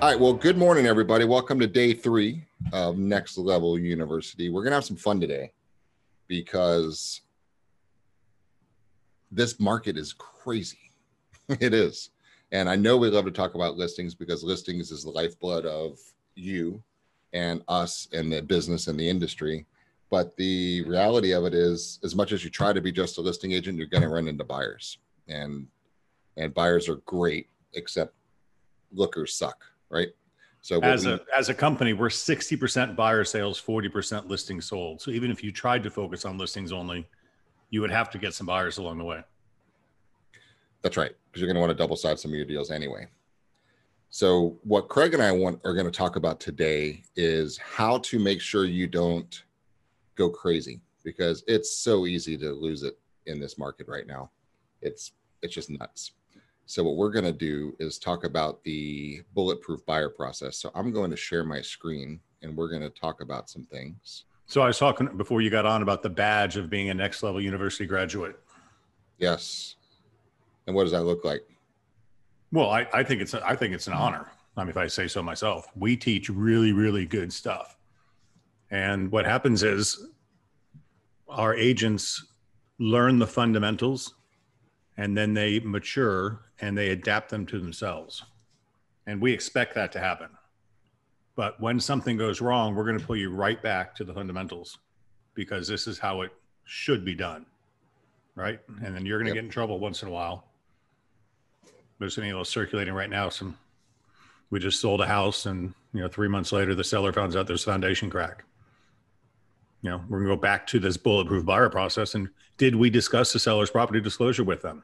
All right. Well, good morning, everybody. Welcome to day three of Next Level University. We're going to have some fun today because this market is crazy. it is. And I know we love to talk about listings because listings is the lifeblood of you and us and the business and the industry. But the reality of it is, as much as you try to be just a listing agent, you're going to run into buyers. And and buyers are great, except lookers suck right? So as we, a as a company, we're 60% buyer sales, 40% listing sold. So even if you tried to focus on listings only, you would have to get some buyers along the way. That's right, because you're going to want to double side some of your deals anyway. So what Craig and I want are going to talk about today is how to make sure you don't go crazy because it's so easy to lose it in this market right now. It's it's just nuts. So what we're going to do is talk about the bulletproof buyer process. So I'm going to share my screen and we're going to talk about some things. So I was talking before you got on about the badge of being a next level university graduate. Yes. And what does that look like? Well, I, I think it's I think it's an honor. I mean, if I say so myself, we teach really, really good stuff. And what happens is our agents learn the fundamentals and then they mature and they adapt them to themselves. And we expect that to happen. But when something goes wrong, we're going to pull you right back to the fundamentals because this is how it should be done. Right. And then you're going to yep. get in trouble once in a while. There's any little circulating right now. Some, we just sold a house and, you know, three months later, the seller finds out there's a foundation crack. You know, we're going to go back to this bulletproof buyer process. And did we discuss the seller's property disclosure with them?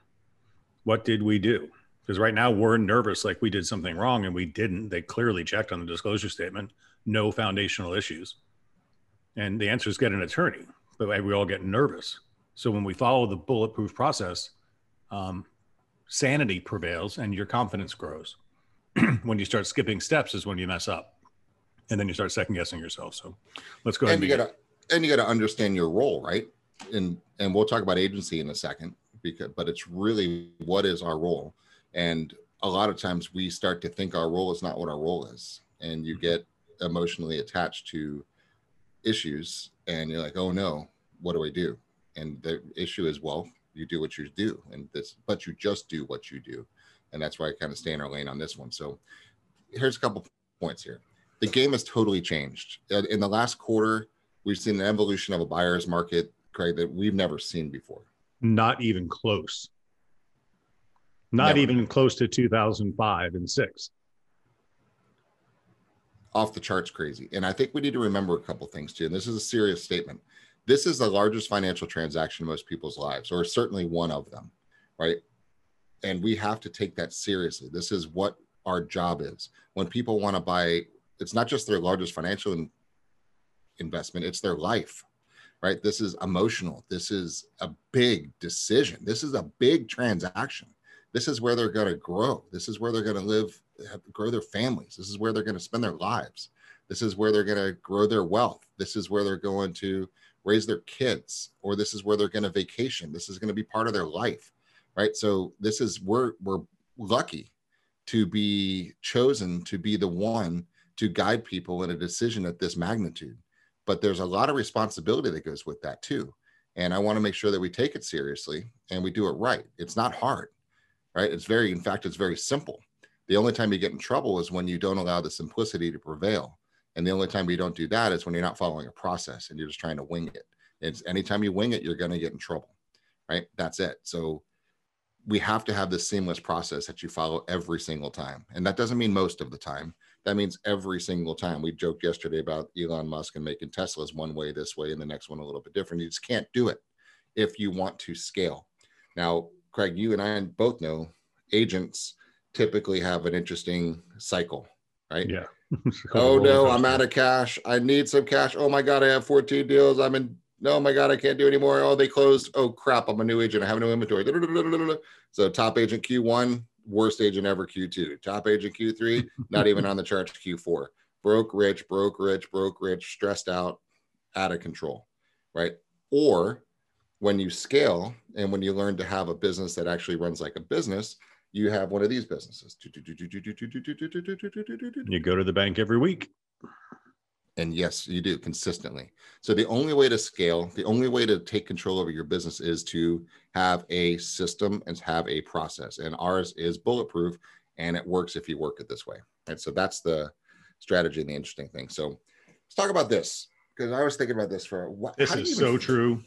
what did we do? Because right now we're nervous like we did something wrong and we didn't. They clearly checked on the disclosure statement, no foundational issues. And the answer is get an attorney, but we all get nervous. So when we follow the bulletproof process, um, sanity prevails and your confidence grows. when you start skipping steps is when you mess up, and then you start second guessing yourself. So let's go ahead. And, you gotta and you gotta understand your role, right? And and we'll talk about agency in a second because but it's really what is our role? And a lot of times we start to think our role is not what our role is and you mm-hmm. get emotionally attached to issues and you're like oh no what do i do? And the issue is well you do what you do and this but you just do what you do. And that's why i kind of stay in our lane on this one. So here's a couple points here. The game has totally changed. In the last quarter we've seen an evolution of a buyer's market craig that we've never seen before not even close. Not Never. even close to 2005 and six. Off the charts crazy. And I think we need to remember a couple things too. And this is a serious statement. This is the largest financial transaction in most people's lives, or certainly one of them, right? And we have to take that seriously. This is what our job is. When people want to buy, it's not just their largest financial in, investment, it's their life right? This is emotional. This is a big decision. This is a big transaction. This is where they're going to grow. This is where they're going to live, grow their families. This is where they're going to spend their lives. This is where they're going to grow their wealth. This is where they're going to raise their kids, or this is where they're going to vacation. This is going to be part of their life, right? So this is we're we're lucky to be chosen to be the one to guide people in a decision at this magnitude but there's a lot of responsibility that goes with that too. And i want to make sure that we take it seriously and we do it right. It's not hard right? It's very in fact it's very simple. The only time you get in trouble is when you don't allow the simplicity to prevail. And the only time you don't do that is when you're not following a process and you're just trying to wing it. It's anytime you wing it you're going to get in trouble right? That's it. So we have to have this seamless process that you follow every single time. And that doesn't mean most of the time that means every single time. We joked yesterday about Elon Musk and making Teslas one way this way and the next one a little bit different. You just can't do it if you want to scale. Now, Craig, you and I both know agents typically have an interesting cycle, right? Yeah. oh no, I'm out of cash. I need some cash. Oh my God, I have 14 deals. I'm in. No, my God, I can't do anymore. Oh, they closed. Oh crap, I'm a new agent. I have no inventory. So top agent Q1, worst agent ever Q2. Top agent Q3, not even on the charts Q4. Broke rich, broke rich, broke rich, stressed out, out of control, right? Or when you scale and when you learn to have a business that actually runs like a business, you have one of these businesses. You go to the bank every week. And yes, you do consistently. So the only way to scale, the only way to take control over your business is to have a system and have a process. And ours is bulletproof and it works if you work it this way. And so that's the strategy and the interesting thing. So let's talk about this because I was thinking about this for what this is so true.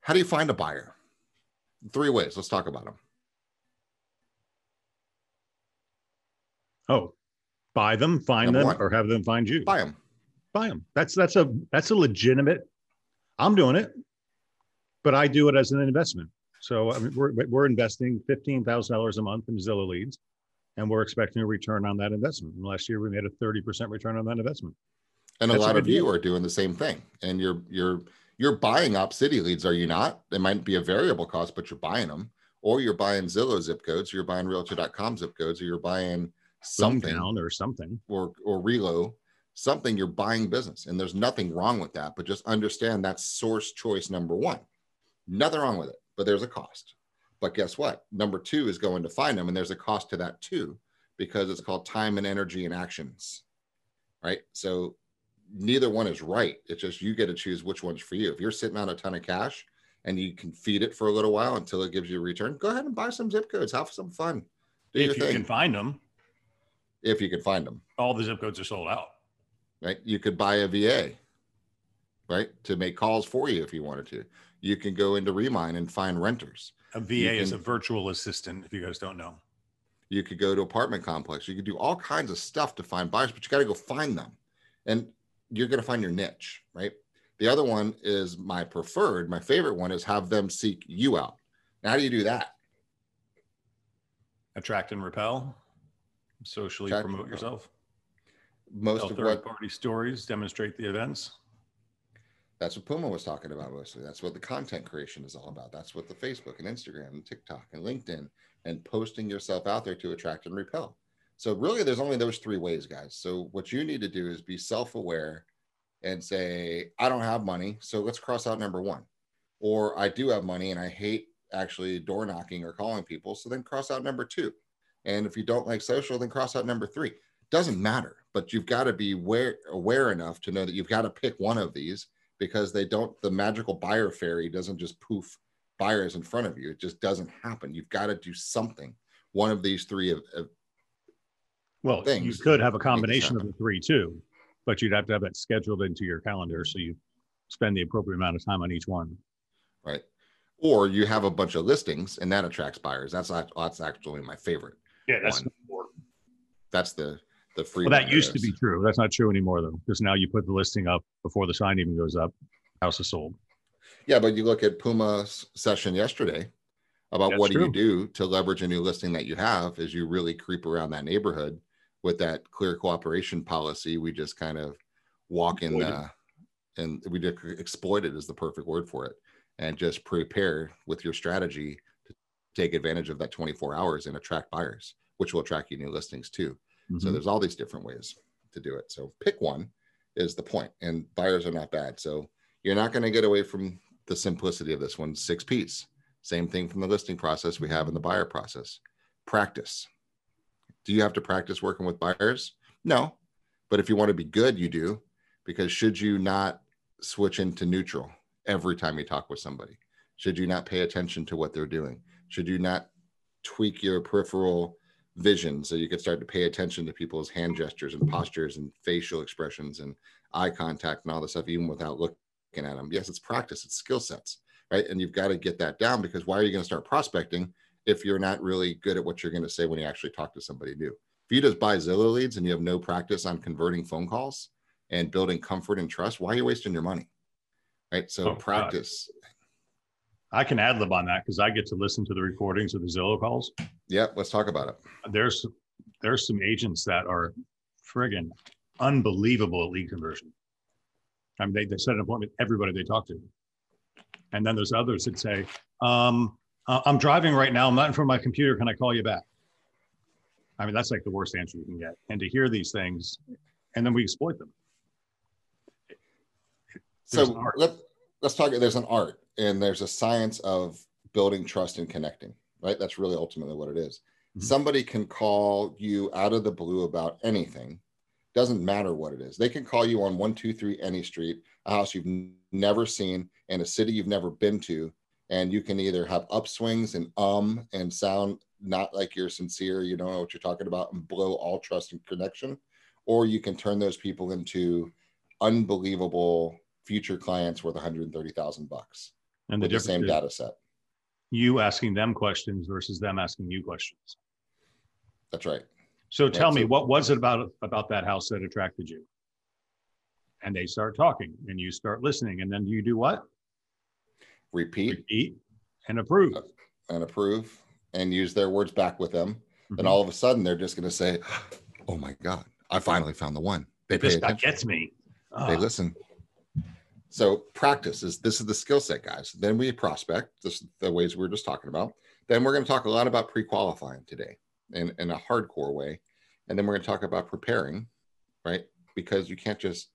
How do you find a buyer? Three ways. Let's talk about them. Oh, buy them, find Number them, one. or have them find you. Buy them. Buy them. That's that's a that's a legitimate. I'm doing it, but I do it as an investment. So I mean, we're we're investing fifteen thousand dollars a month in Zillow leads, and we're expecting a return on that investment. And last year we made a thirty percent return on that investment. And that's a lot of you are doing the same thing, and you're you're you're buying Opcity leads, are you not? It might be a variable cost, but you're buying them, or you're buying Zillow zip codes, or you're buying Realtor.com zip codes, or you're buying something or something. Or or relo something you're buying business and there's nothing wrong with that but just understand that's source choice number one. Nothing wrong with it but there's a cost. But guess what? Number two is going to find them and there's a cost to that too because it's called time and energy and actions right? So neither one is right. It's just you get to choose which one's for you. If you're sitting on a ton of cash and you can feed it for a little while until it gives you a return go ahead and buy some zip codes. Have some fun. Do if you thing. can find them if you could find them. All the zip codes are sold out. Right. You could buy a VA, right, to make calls for you if you wanted to. You can go into Remine and find renters. A VA can, is a virtual assistant, if you guys don't know. You could go to apartment complex. You could do all kinds of stuff to find buyers, but you got to go find them. And you're going to find your niche, right? The other one is my preferred, my favorite one is have them seek you out. Now, how do you do that? Attract and repel socially promote yourself. Most Tell of third what party stories, demonstrate the events. That's what Puma was talking about mostly. That's what the content creation is all about. That's what the Facebook and Instagram and TikTok and LinkedIn and posting yourself out there to attract and repel. So really there's only those three ways, guys. So what you need to do is be self-aware and say, I don't have money, so let's cross out number one. Or I do have money and I hate actually door knocking or calling people. So then cross out number two. And if you don't like social, then cross out number three. Doesn't matter, but you've got to be aware, aware enough to know that you've got to pick one of these because they don't, the magical buyer fairy doesn't just poof buyers in front of you. It just doesn't happen. You've got to do something. One of these three of, of well, things. you could have a combination of the three too, but you'd have to have that scheduled into your calendar so you spend the appropriate amount of time on each one. Right. Or you have a bunch of listings and that attracts buyers. That's that's actually my favorite. Yeah, that's that's the the free. Well, that used to be true. That's not true anymore though, because now you put the listing up before the sign even goes up. House is sold. Yeah, but you look at Puma's session yesterday about that's what do you do to leverage a new listing that you have is you really creep around that neighborhood with that clear cooperation policy. We just kind of walk in the uh, and we just exploit it is the perfect word for it and just prepare with your strategy to take advantage of that 24 hours and attract buyers, which will attract you new listings too. Mm-hmm. So there's all these different ways to do it. So pick one is the point, and buyers are not bad. So you're not going to get away from the simplicity of this one. Six P's. Same thing from the listing process we have in the buyer process. Practice. Do you have to practice working with buyers? No. But if you want to be good, you do. Because should you not switch into neutral every time you talk with somebody? Should you not pay attention to what they're doing? should you not tweak your peripheral vision so you could start to pay attention to people's hand gestures and postures and facial expressions and eye contact and all this stuff even without looking at them yes it's practice it's skill sets right? And you've got to get that down because why are you going to start prospecting if you're not really good at what you're going to say when you actually talk to somebody new? If you just buy zillow leads and you have no practice on converting phone calls and building comfort and trust why are you wasting your money? Right? So oh, practice. God. I can ad lib on that because I get to listen to the recordings of the Zillow calls. Yeah, let's talk about it. There's there's some agents that are friggin' unbelievable at lead conversion. I mean, they, they set an appointment with everybody they talk to. And then there's others that say, um, I'm driving right now. I'm not in front of my computer. Can I call you back? I mean, that's like the worst answer you can get. And to hear these things, and then we exploit them. There's so let, let's talk. There's an art and there's a science of building trust and connecting right? That's really ultimately what it is. Mm-hmm. Somebody can call you out of the blue about anything. Doesn't matter what it is. They can call you on 123 any street, a house you've n- never seen, and a city you've never been to. And you can either have upswings and um and sound not like you're sincere, you don't know what you're talking about, and blow all trust and connection, or you can turn those people into unbelievable future clients worth 130,000 bucks. And the, the same data set. You asking them questions versus them asking you questions. That's right. So tell me, what was it about about that house that attracted you? And they start talking, and you start listening, and then you do what? Repeat. Repeat and approve. And approve and use their words back with them, mm-hmm. then all of a sudden they're just going to say, "Oh my God, I finally found the one." They this pay attention. gets me. Oh. They listen. So practice is this is the skill set, guys. Then we prospect. This the ways we are just talking about. Then we're going to talk a lot about pre-qualifying today, in in a hardcore way, and then we're going to talk about preparing, right? Because you can't just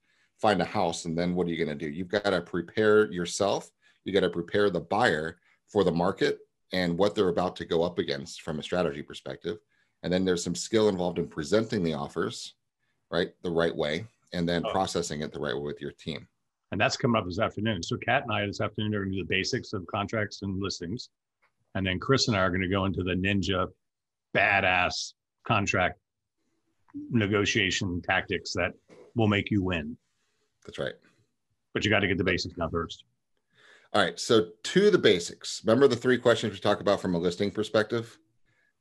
find a house and then what are you going to do? You've got to prepare yourself. You got to prepare the buyer for the market and what they're about to go up against from a strategy perspective. And then there's some skill involved in presenting the offers, right, the right way, and then oh. processing it the right way with your team. And that's coming up this afternoon. So Kat and I this afternoon are going to do the basics of contracts and listings. And then Chris and I are going to go into the ninja badass contract negotiation tactics that will make you win. That's right. But you got to get the basics down first. All right. So, to the basics. Remember the three questions we talk about from a listing perspective?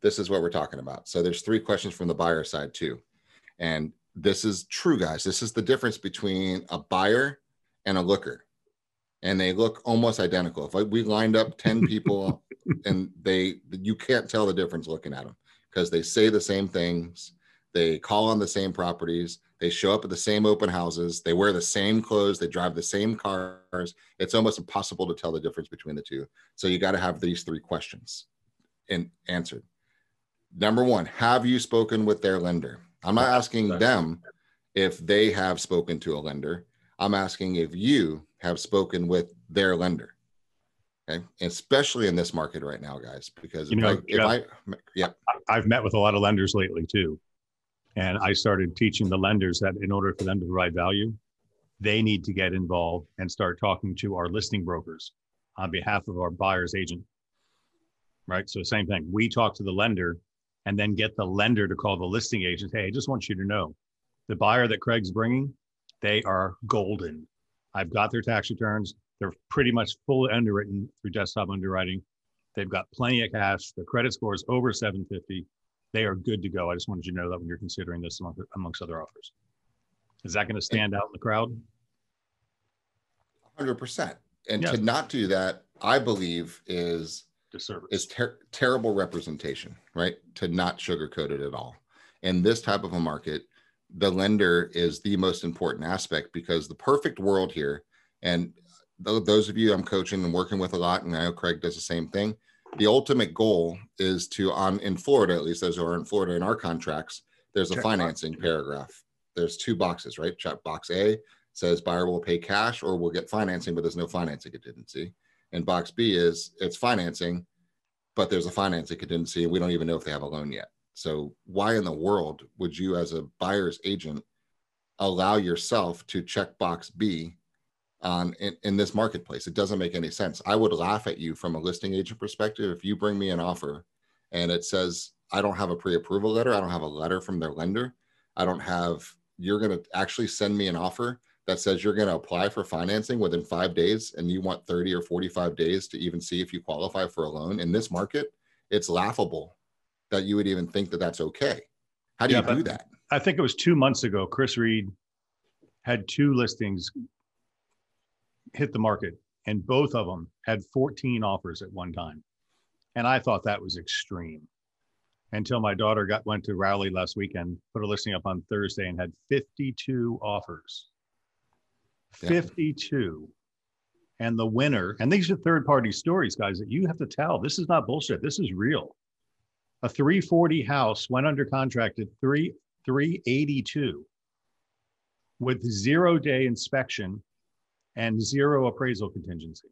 This is what we're talking about. So, there's three questions from the buyer side, too. And this is true, guys. This is the difference between a buyer and a looker. And they look almost identical. If we lined up 10 people and they, you can't tell the difference looking at them because they say the same things, they call on the same properties, they show up at the same open houses. They wear the same clothes. They drive the same cars. It's almost impossible to tell the difference between the two. So you got to have these three questions and answered. Number one, have you spoken with their lender? I'm not asking them if they have spoken to a lender. I'm asking if you have spoken with their lender. Okay. Especially in this market right now, guys, because you know, if I, if I yeah, I've met with a lot of lenders lately too. And I started teaching the lenders that in order for them to provide value, they need to get involved and start talking to our listing brokers on behalf of our buyer's agent. Right. So, same thing. We talk to the lender and then get the lender to call the listing agent. Hey, I just want you to know the buyer that Craig's bringing, they are golden. I've got their tax returns. They're pretty much fully underwritten through desktop underwriting. They've got plenty of cash. The credit score is over 750 they are good to go. I just wanted you to know that when you're considering this among, amongst other offers. Is that going to stand out in the crowd? 100%. And to not do that, I believe is disservice. is ter- terrible representation, right? To not sugarcoat it at all. In this type of a market, the lender is the most important aspect because the perfect world here, and th- those of you I'm coaching and working with a lot, and I know Craig does the same thing the ultimate goal is to on in Florida, at least those who are in Florida in our contracts, there's a Check financing box. paragraph. There's two boxes, right? Check box A says buyer will pay cash or we'll get financing, but there's no financing contingency. And box B is it's financing, but there's a financing contingency, and we don't even know if they have a loan yet. So why in the world would you, as a buyer's agent, allow yourself to check box B on in, in this marketplace. It doesn't make any sense. I would laugh at you from a listing agent perspective if you bring me an offer and it says I don't have a pre-approval letter, I don't have a letter from their lender, I don't have you're going to actually send me an offer that says you're going to apply for financing within 5 days and you want 30 or 45 days to even see if you qualify for a loan in this market, it's laughable that you would even think that that's okay. How do yeah, you do that? I think it was 2 months ago Chris Reed had two listings hit the market, and both of them had 14 offers at one time. And I thought that was extreme until my daughter got went to Raleigh last weekend, put a listing up on Thursday, and had 52 offers. Yeah. 52. And the winner, and these are third party stories, guys, that you have to tell. This is not bullshit. This is real. A 340 house went under contract at 3 382 with zero day inspection and zero appraisal contingency.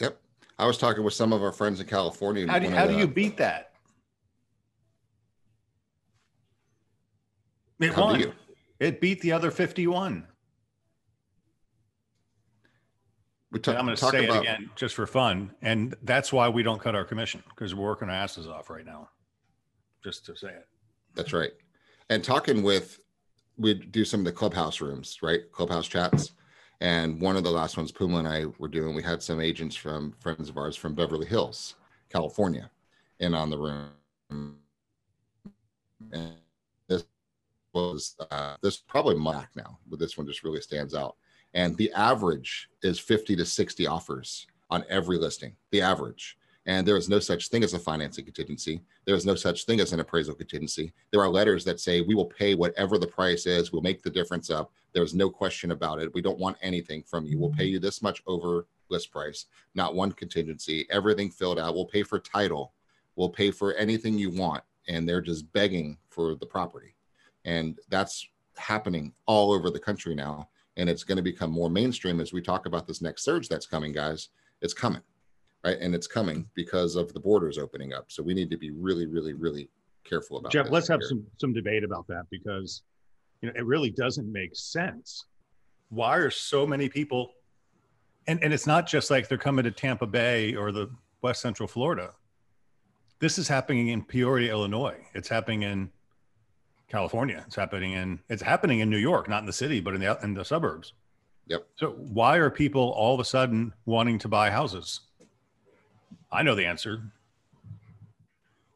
Yep. I was talking with some of our friends in California. How do, one uh, how do you beat that? It How won. It beat the other 51. We ta- I'm going to say about, it again just for fun. And that's why we don't cut our commission because we're working our asses off right now. Just to say it. That's right. And talking with, we do some of the clubhouse rooms, right? Clubhouse chats. And one of the last ones Puma and I were doing, we had some agents from friends of ours from Beverly Hills, California, in on the room. And this was, uh, this probably Mac now, but this one just really stands out. And the average is 50 to 60 offers on every listing, the average. And there is no such thing as a financing contingency. There is no such thing as an appraisal contingency. There are letters that say we will pay whatever the price is. We'll make the difference up. There's no question about it. We don't want anything from you. We'll pay you this much over list price, not one contingency, everything filled out. We'll pay for title. We'll pay for anything you want. And they're just begging for the property. And that's happening all over the country now. And it's going to become more mainstream as we talk about this next surge that's coming, guys. It's coming right? And it's coming because of the borders opening up. So we need to be really, really, really careful about. Jeff, this let's have here. some some debate about that because you know it really doesn't make sense. Why are so many people and, and it's not just like they're coming to Tampa Bay or the West Central Florida. This is happening in Peoria, Illinois. It's happening in California. It's happening in it's happening in New York, not in the city, but in the in the suburbs. Yep. So why are people all of a sudden wanting to buy houses? I know the answer.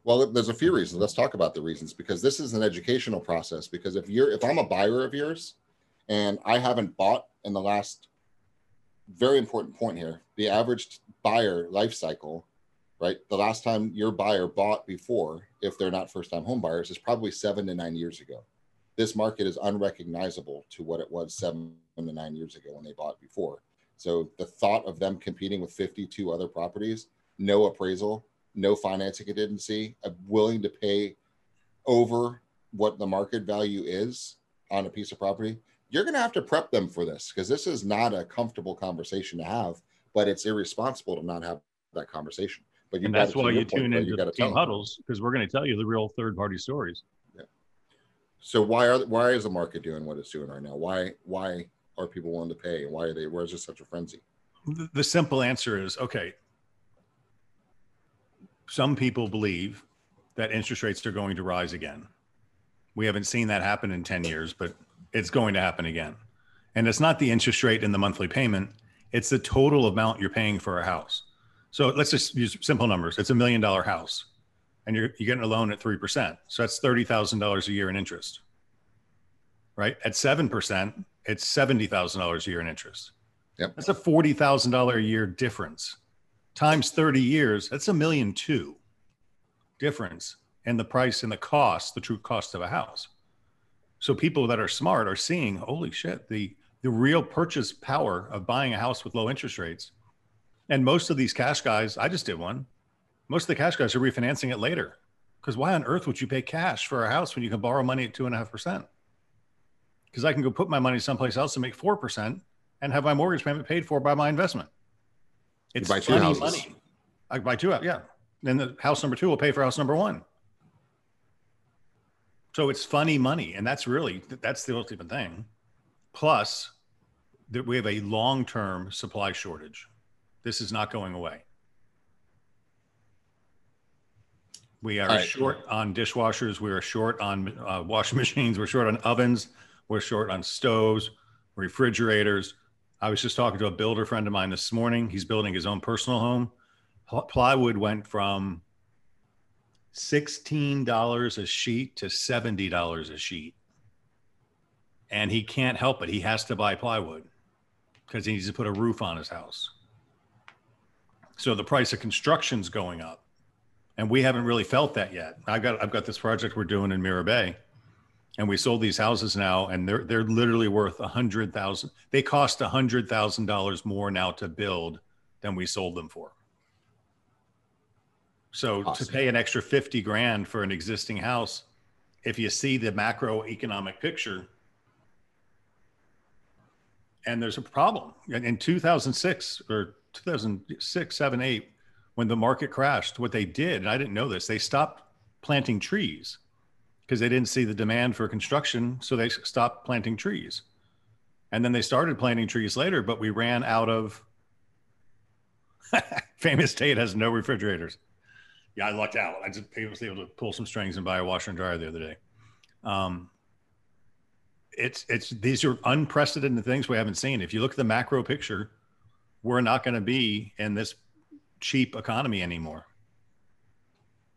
Well, there's a few reasons. Let's talk about the reasons because this is an educational process. Because if you're, if I'm a buyer of yours, and I haven't bought in the last, very important point here, the average buyer life cycle, right? The last time your buyer bought before, if they're not first-time home buyers, is probably seven to nine years ago. This market is unrecognizable to what it was seven to nine years ago when they bought before. So the thought of them competing with 52 other properties, no appraisal, no financing contingency, uh, willing to pay over what the market value is on a piece of property, you're going to have to prep them for this because this is not a comfortable conversation to have, but it's irresponsible to not have that conversation. But you and that's why you tune into the team huddles because we're going to tell you the real third party stories. Yeah. So why are why is the market doing what it's doing right now? Why why are people willing to pay? Why are they? Where is there such a frenzy? The, the simple answer is okay. Some people believe that interest rates are going to rise again. We haven't seen that happen in 10 years, but it's going to happen again. And it's not the interest rate and the monthly payment, it's the total amount you're paying for a house. So let's just use simple numbers. It's a million dollar house and you're, you're getting a loan at 3%. So that's $30,000 a year in interest, right? At 7%, it's $70,000 a year in interest. Yep. That's a $40,000 a year difference times 30 years. That's a million two difference in the price and the cost, the true cost of a house. So people that are smart are seeing, holy shit, the, the real purchase power of buying a house with low interest rates. And most of these cash guys, I just did one. Most of the cash guys are refinancing it later. Because why on earth would you pay cash for a house when you can borrow money at two and a half percent? Because I can go put my money someplace else and make four percent and have my mortgage payment paid for by my investment. It's buy two houses. money. I buy two, out, yeah. Then the house number two will pay for house number one. So it's funny money, and that's really that's the ultimate thing. Plus, that we have a long-term supply shortage. This is not going away. We are right. short on dishwashers. We are short on uh, washing machines. We're short on ovens. We're short on stoves, refrigerators. I was just talking to a builder friend of mine this morning. He's building his own personal home. Plywood went from $16 a sheet to $70 a sheet. And he can't help it. He has to buy plywood because he needs to put a roof on his house. So the price of construction's going up. And we haven't really felt that yet. I've got I've got this project we're doing in MiraBay. And we sold these houses now, and they're they're literally worth a hundred thousand. They cost a hundred thousand dollars more now to build than we sold them for. So Awesome. to pay an extra 50 grand for an existing house, if you see the macroeconomic picture, and there's a problem. In 2006 or 2006, 7, 8, when the market crashed, what they did, and I didn't know this, they stopped planting trees because they didn't see the demand for construction. So they stopped planting trees. And then they started planting trees later, but we ran out of famous state has no refrigerators. Yeah, I lucked out. I just was able to pull some strings and buy a washer and dryer the other day. Um, it's it's these are unprecedented things we haven't seen. If you look at the macro picture, we're not going to be in this cheap economy anymore.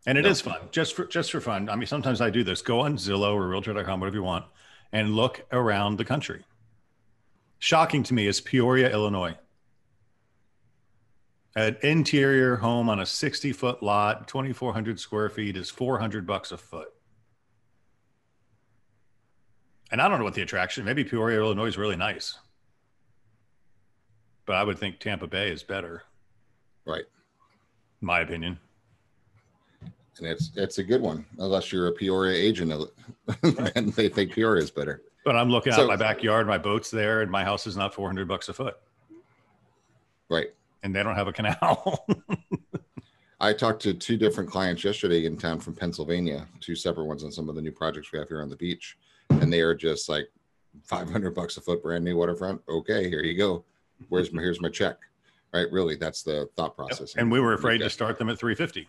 And it no. is fun, just for just for fun. I mean, sometimes I do this. Go on Zillow or Realtor.com, whatever you want, and look around the country. Shocking to me is Peoria, Illinois. An interior home on a 60 foot lot, 2,400 square feet is 400 bucks a foot. And I don't know what the attraction. Maybe Peoria, Illinois is really nice, but I would think Tampa Bay is better. Right. My opinion. And it's it's a good one, unless you're a Peoria agent, uh, and they think Peoria is better. But I'm looking so, out my backyard, my boat's there, and my house is not 400 bucks a foot. Right. And they don't have a canal. I talked to two different clients yesterday in town from Pennsylvania, two separate ones on some of the new projects we have here on the beach and they are just like 500 bucks a foot brand new waterfront okay here you go where's my here's my check right? Really that's the thought process. Yep. and we were afraid to start them at 350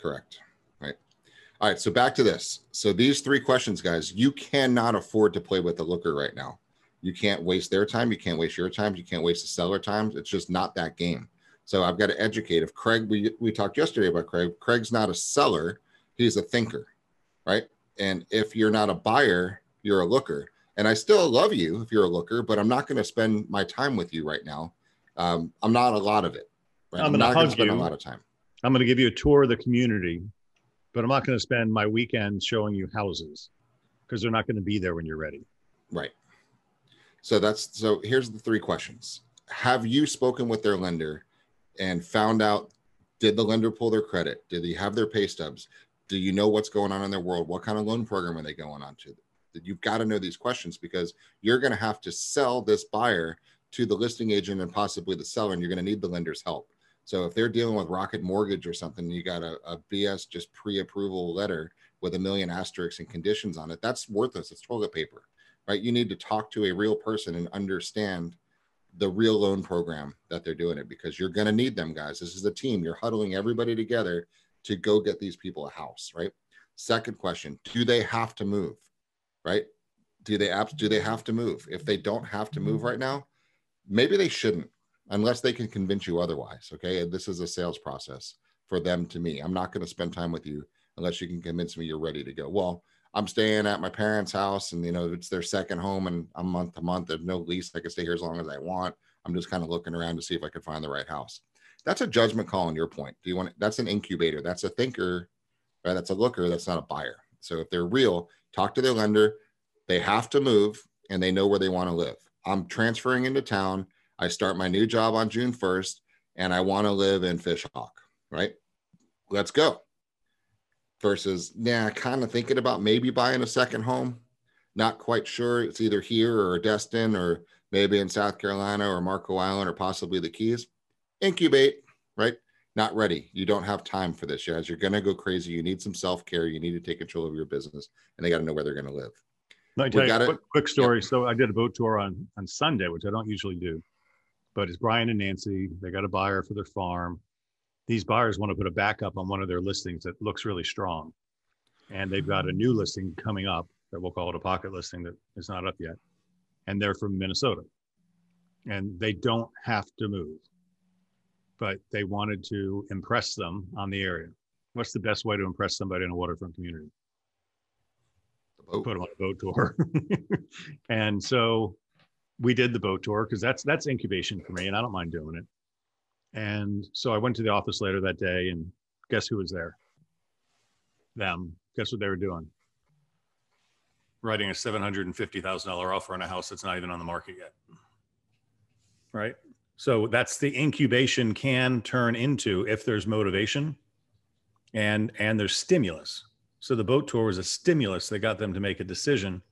correct right? All right so back to this. So these three questions guys you cannot afford to play with the looker right now. You can't waste their time you can't waste your time you can't waste the seller time. It's just not that game. So i've got to educate. If craig we, we talked yesterday about craig craig's not a seller he's a thinker right? And if you're not a buyer you're a looker. And I still love you if you're a looker, but I'm not going to spend my time with you right now. Um, I'm not a lot of it. Right? I'm, I'm not going to spend you. a lot of time. I'm going to give you a tour of the community, but I'm not going to spend my weekend showing you houses because they're not going to be there when you're ready. Right. So that's so here's the three questions. Have you spoken with their lender and found out did the lender pull their credit? Did they have their pay stubs? Do you know what's going on in their world? What kind of loan program are they going on to? That you've got to know these questions because you're going to have to sell this buyer to the listing agent and possibly the seller, and you're going to need the lender's help. So if they're dealing with Rocket Mortgage or something, you got a, a BS just pre-approval letter with a million asterisks and conditions on it. That's worthless. It's toilet paper, right? You need to talk to a real person and understand the real loan program that they're doing it because you're going to need them guys. This is a team. You're huddling everybody together to go get these people a house, right? Second question, do they have to move? Right? Do they apps do they have to move? If they don't have to move right now, maybe they shouldn't unless they can convince you otherwise. Okay. This is a sales process for them to me. I'm not going to spend time with you unless you can convince me you're ready to go. Well, I'm staying at my parents' house and you know it's their second home and I'm month to month. There's no lease. I can stay here as long as I want. I'm just kind of looking around to see if I can find the right house. That's a judgment call on your point. Do you want that's an incubator, that's a thinker, right? That's a looker, that's not a buyer. So if they're real, talk to their lender. They have to move and they know where they want to live. I'm transferring into town. I start my new job on June 1st and I want to live in Fishhawk, right? Let's go. Versus, yeah, kind of thinking about maybe buying a second home. Not quite sure. It's either here or Destin or maybe in South Carolina or Marco Island or possibly the Keys. Incubate, right? Not ready. You don't have time for this, guys. You're going to go crazy. You need some self care. You need to take control of your business, and they got to know where they're going to live. Me tell you a quick, quick story. Yeah. So I did a boat tour on on Sunday, which I don't usually do, but it's Brian and Nancy. They got a buyer for their farm. These buyers want to put a backup on one of their listings that looks really strong, and they've got a new listing coming up that we'll call it a pocket listing that is not up yet, and they're from Minnesota, and they don't have to move but they wanted to impress them on the area. What's the best way to impress somebody in a waterfront community? Put them on a boat tour. and so we did the boat tour because that's that's incubation for me, and I don't mind doing it. And so I went to the office later that day, and guess who was there? Them. Guess what they were doing? Writing a seven hundred and fifty thousand dollar offer on a house that's not even on the market yet. Right. So that's the incubation can turn into if there's motivation and and there's stimulus. So the boat tour was a stimulus that got them to make a decision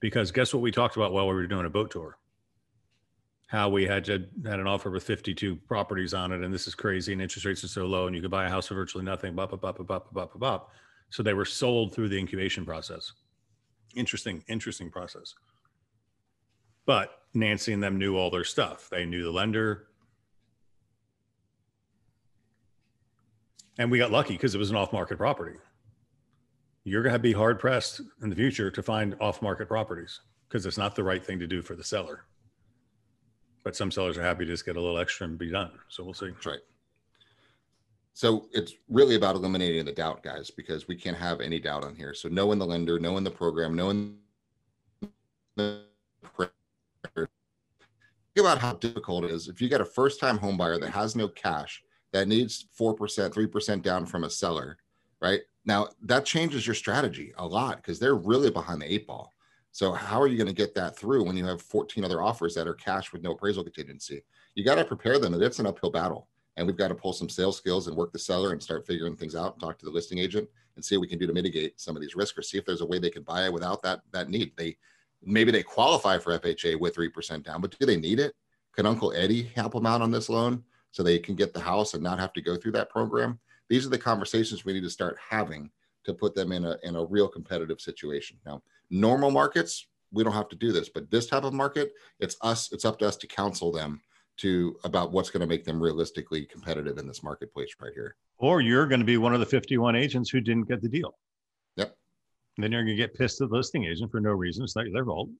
because guess what we talked about while we were doing a boat tour? how we had to had an offer with 52 properties on it and this is crazy and interest rates are so low and you could buy a house for virtually nothing bop, bop, bop, bop, bop, bop. so they were sold through the incubation process interesting interesting process but nancy and them knew all their stuff they knew the lender and we got lucky because it was an off-market property you're going to be hard pressed in the future to find off-market properties because it's not the right thing to do for the seller but some sellers are happy to just get a little extra and be done. So we'll see. That's right. So it's really about eliminating the doubt, guys, because we can't have any doubt on here. So knowing the lender, knowing the program, knowing the about how difficult it is. If you get a first-time home buyer that has no cash, that needs four percent, three percent down from a seller, right? Now that changes your strategy a lot because they're really behind the eight ball. So how are you going to get that through when you have 14 other offers that are cash with no appraisal contingency? You got to prepare them, and it's an uphill battle. And we've got to pull some sales skills and work the seller and start figuring things out. Talk to the listing agent and see what we can do to mitigate some of these risks, or see if there's a way they can buy it without that that need. They maybe they qualify for FHA with three percent down, but do they need it? Can Uncle Eddie help them out on this loan so they can get the house and not have to go through that program? These are the conversations we need to start having to put them in a in a real competitive situation. Now, normal markets, we don't have to do this, but this type of market, it's us, it's up to us to counsel them to about what's going to make them realistically competitive in this marketplace right here. Or you're going to be one of the 51 agents who didn't get the deal. Then you're going to get pissed at the listing agent for no reason. It's not their fault.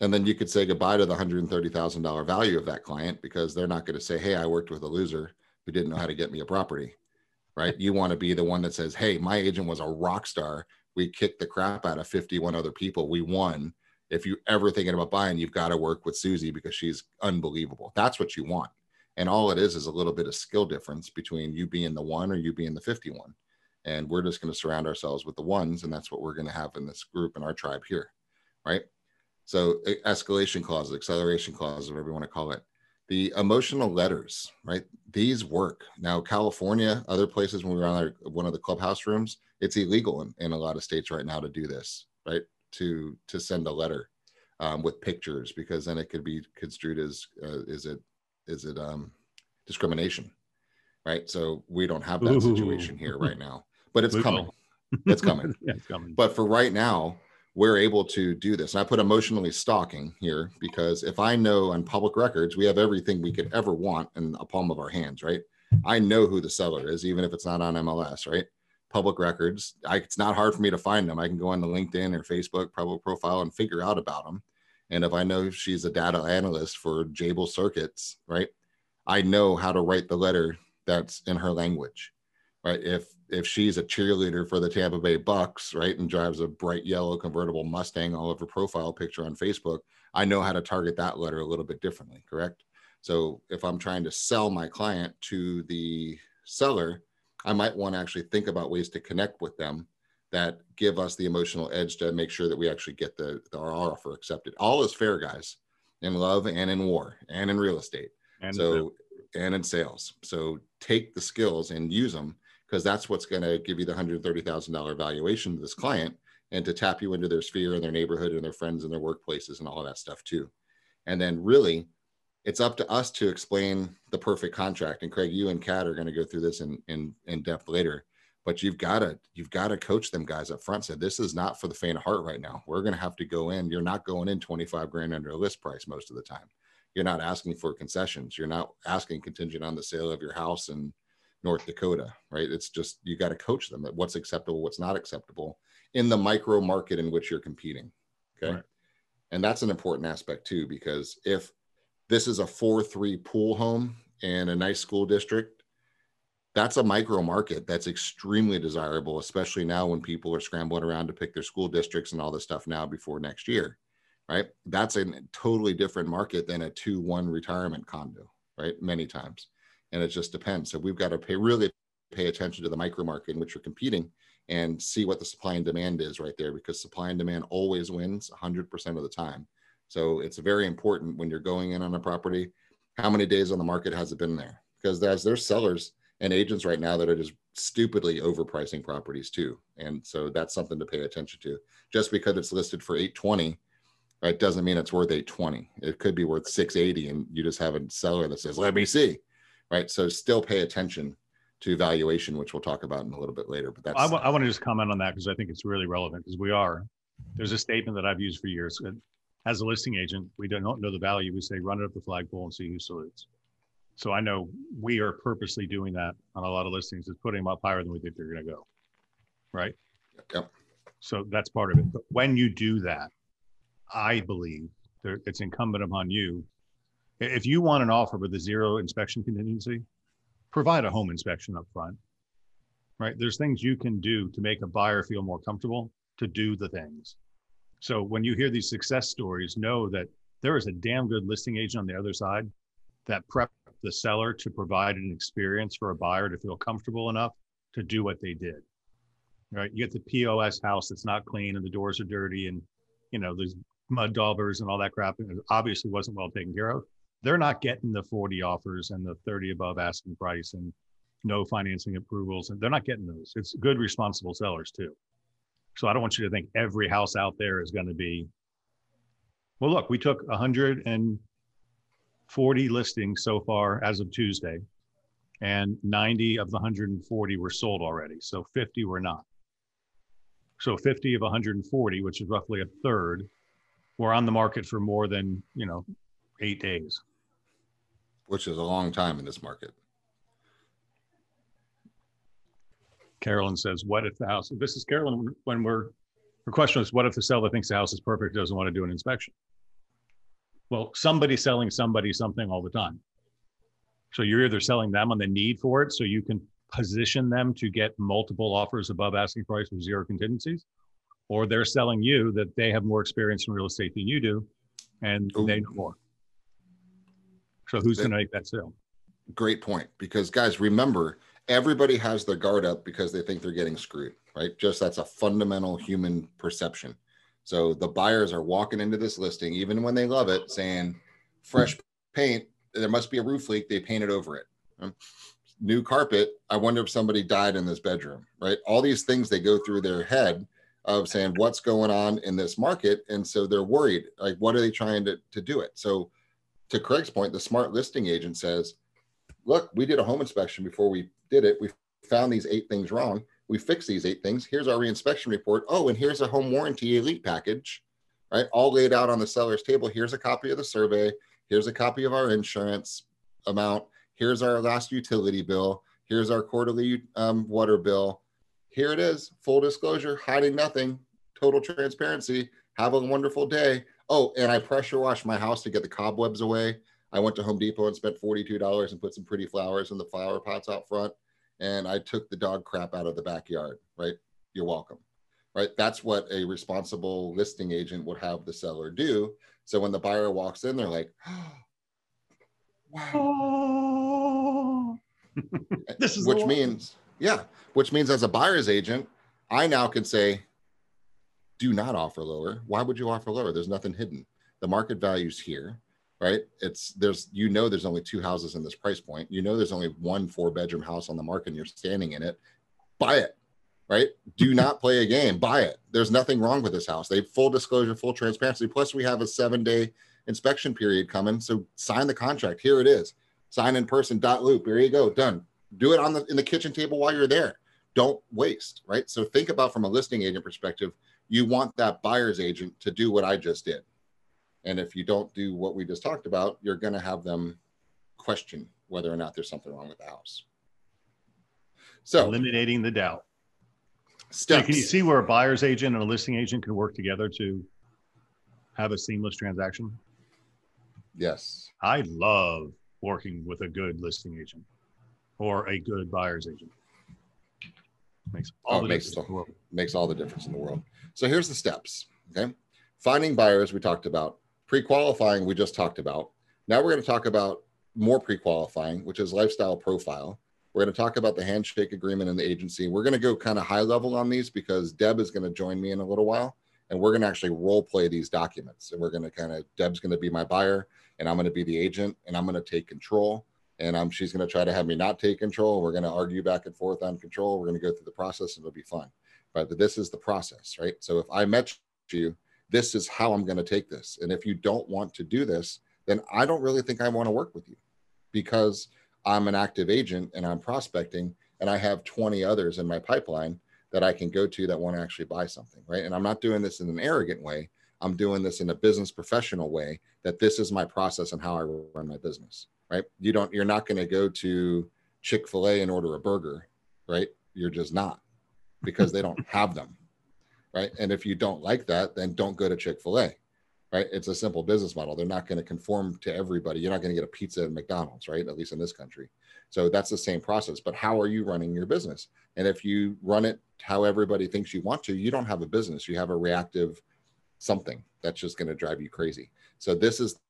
And then you could say goodbye to the $130,000 value of that client because they're not going to say, Hey, I worked with a loser who didn't know how to get me a property. Right. You want to be the one that says, Hey, my agent was a rock star we kicked the crap out of 51 other people. We won. If you're ever thinking about buying, you've got to work with Susie because she's unbelievable. That's what you want. And all it is is a little bit of skill difference between you being the one or you being the 51. And we're just going to surround ourselves with the ones. And that's what we're going to have in this group and our tribe here. Right. So escalation clauses, acceleration clauses, whatever you want to call it the emotional letters, right? These work. Now, California, other places, when we were on our, one of the clubhouse rooms, it's illegal in, in a lot of states right now to do this, right? To to send a letter um, with pictures because then it could be construed as uh, is it is it um, discrimination, right? So we don't have that Ooh. situation here right now, but it's coming. It's coming. yeah, it's coming. But for right now, we're able to do this. And I put emotionally stalking here because if I know on public records, we have everything we could ever want in the palm of our hands, right? I know who the seller is, even if it's not on MLS, right? Public records. I, it's not hard for me to find them. I can go on the LinkedIn or Facebook public profile and figure out about them. And if I know she's a data analyst for Jabil Circuits, right? I know how to write the letter that's in her language right? If if she's a cheerleader for the Tampa Bay Bucs, right, and drives a bright yellow convertible Mustang all over profile picture on Facebook, I know how to target that letter a little bit differently, correct? So if I'm trying to sell my client to the seller, I might want to actually think about ways to connect with them that give us the emotional edge to make sure that we actually get the, the our offer accepted. All is fair, guys, in love and in war and in real estate. And so and in sales. So take the skills and use them because that's what's going to give you the $130,000 valuation to this client and to tap you into their sphere and their neighborhood and their friends and their workplaces and all of that stuff too. And then really, it's up to us to explain the perfect contract. And Craig, you and Kat are going to go through this in, in, in depth later. But you've got to you've got to coach them guys up front. Said this is not for the faint of heart right now. We're going to have to go in. You're not going in 25 grand under a list price most of the time. You're not asking for concessions. You're not asking contingent on the sale of your house and North Dakota, right? It's just you got to coach them at what's acceptable, what's not acceptable in the micro market in which you're competing. Okay. Right. And that's an important aspect too, because if this is a 4 3 pool home in a nice school district, that's a micro market that's extremely desirable, especially now when people are scrambling around to pick their school districts and all this stuff now before next year, right? That's a totally different market than a 2 1 retirement condo, right? Many times and it just depends. So we've got to pay really pay attention to the micro market in which you're competing and see what the supply and demand is right there because supply and demand always wins 100% of the time. So it's very important when you're going in on a property, how many days on the market has it been there? Because there's there's sellers and agents right now that are just stupidly overpricing properties too. And so that's something to pay attention to. Just because it's listed for 820 right? Doesn't mean it's worth 820. It could be worth 680 and you just have a seller that says, let me see, right? So still pay attention to valuation, which we'll talk about in a little bit later. But that's I, w- I want to just comment on that because I think it's really relevant because we are. There's a statement that I've used for years. As a listing agent, we don't know the value. We say run it up the flagpole and see who salutes. So I know we are purposely doing that on a lot of listings, is putting them up higher than we think they're going to go. Right. Yep. So that's part of it. But when you do that, I believe there, it's incumbent upon you. If you want an offer with a zero inspection contingency, provide a home inspection up front. Right. There's things you can do to make a buyer feel more comfortable to do the things. So when you hear these success stories, know that there is a damn good listing agent on the other side that prep the seller to provide an experience for a buyer to feel comfortable enough to do what they did. Right? You get the POS house that's not clean and the doors are dirty and you know there's mud daubers and all that crap it obviously wasn't well taken care of. They're not getting the 40 offers and the 30 above asking price and no financing approvals and they're not getting those. It's good responsible sellers too. So I don't want you to think every house out there is going to be well look, we took 100 and 40 listings so far as of Tuesday, and 90 of the 140 were sold already. So 50 were not. So 50 of 140, which is roughly a third, were on the market for more than, you know, eight days. Which is a long time in this market. Carolyn says, what if the house, this is Carolyn, when we're, her question is, what if the seller thinks the house is perfect, doesn't want to do an inspection? Well, somebody's selling somebody something all the time. So you're either selling them on the need for it, so you can position them to get multiple offers above asking price with zero contingencies, or they're selling you that they have more experience in real estate than you do, and Ooh. they know more. So who's going to make that sale? Great point. Because guys, remember, everybody has their guard up because they think they're getting screwed, right? Just that's a fundamental human perception. So the buyers are walking into this listing, even when they love it, saying fresh paint, there must be a roof leak. They painted over it. Um, new carpet. I wonder if somebody died in this bedroom, right? All these things they go through their head of saying what's going on in this market. And so they're worried, like, what are they trying to, to do it? So to Craig's point, the smart listing agent says, look, we did a home inspection before we did it. We found these eight things wrong we fix these eight things. Here's our reinspection report. Oh, and here's a home warranty elite package, right? All laid out on the seller's table. Here's a copy of the survey. Here's a copy of our insurance amount. Here's our last utility bill. Here's our quarterly um, water bill. Here it is, full disclosure, hiding nothing, total transparency. Have a wonderful day. Oh, and I pressure washed my house to get the cobwebs away. I went to Home Depot and spent $42 and put some pretty flowers in the flower pots out front and I took the dog crap out of the backyard, right? You're welcome. Right? That's what a responsible listing agent would have the seller do. So when the buyer walks in, they're like, oh, wow. this is which means, yeah, which means as a buyer's agent, I now can say, do not offer lower. Why would you offer lower? There's nothing hidden. The market value's here right? It's there's you know there's only two houses in this price point. You know there's only one four bedroom house on the market and you're standing in it. Buy it. Right? Do not play a game. Buy it. There's nothing wrong with this house. They full disclosure, full transparency. Plus, we have a seven day inspection period coming. So sign the contract. Here it is. Sign in person. Dot loop. Here you go. Done. Do it on the in the kitchen table while you're there. Don't waste. Right. So think about from a listing agent perspective. You want that buyer's agent to do what I just did and if you don't do what we just talked about, you're going to have them question whether or not there's something wrong with the house. So eliminating the doubt. Steps. So can you see where a buyer's agent and a listing agent can work together to have a seamless transaction? Yes. I love working with a good listing agent or a good buyer's agent. Makes oh, all oh, the makes, the, makes all the difference in the world. So here's the steps. Okay. Finding buyers, we talked about. Pre-qualifying, we just talked about. Now we're going to talk about more pre-qualifying, which is lifestyle profile. We're going to talk about the handshake agreement and the agency. We're going to go kind of high level on these because Deb is going to join me in a little while and we're going to actually role play these documents. And we're going to kind of, Deb's going to be my buyer and I'm going to be the agent and I'm going to take control. And I'm, she's going to try to have me not take control. We're going to argue back and forth on control. We're going to go through the process and it'll be fun. But this is the process, right? So if I met you this is how I'm going to take this. And if you don't want to do this, then I don't really think I want to work with you because I'm an active agent and I'm prospecting and I have 20 others in my pipeline that I can go to that want to actually buy something, right? And I'm not doing this in an arrogant way. I'm doing this in a business professional way that this is my process and how I run my business, right? You don't you're not going to go to Chick-fil-A and order a burger, right? You're just not because they don't have them, right? And if you don't like that, then don't go to Chick-fil-A right? It's a simple business model. They're not going to conform to everybody. You're not going to get a pizza at McDonald's, right? At least in this country. So that's the same process. But how are you running your business? And if you run it how everybody thinks you want to, you don't have a business. You have a reactive something that's just going to drive you crazy. So this is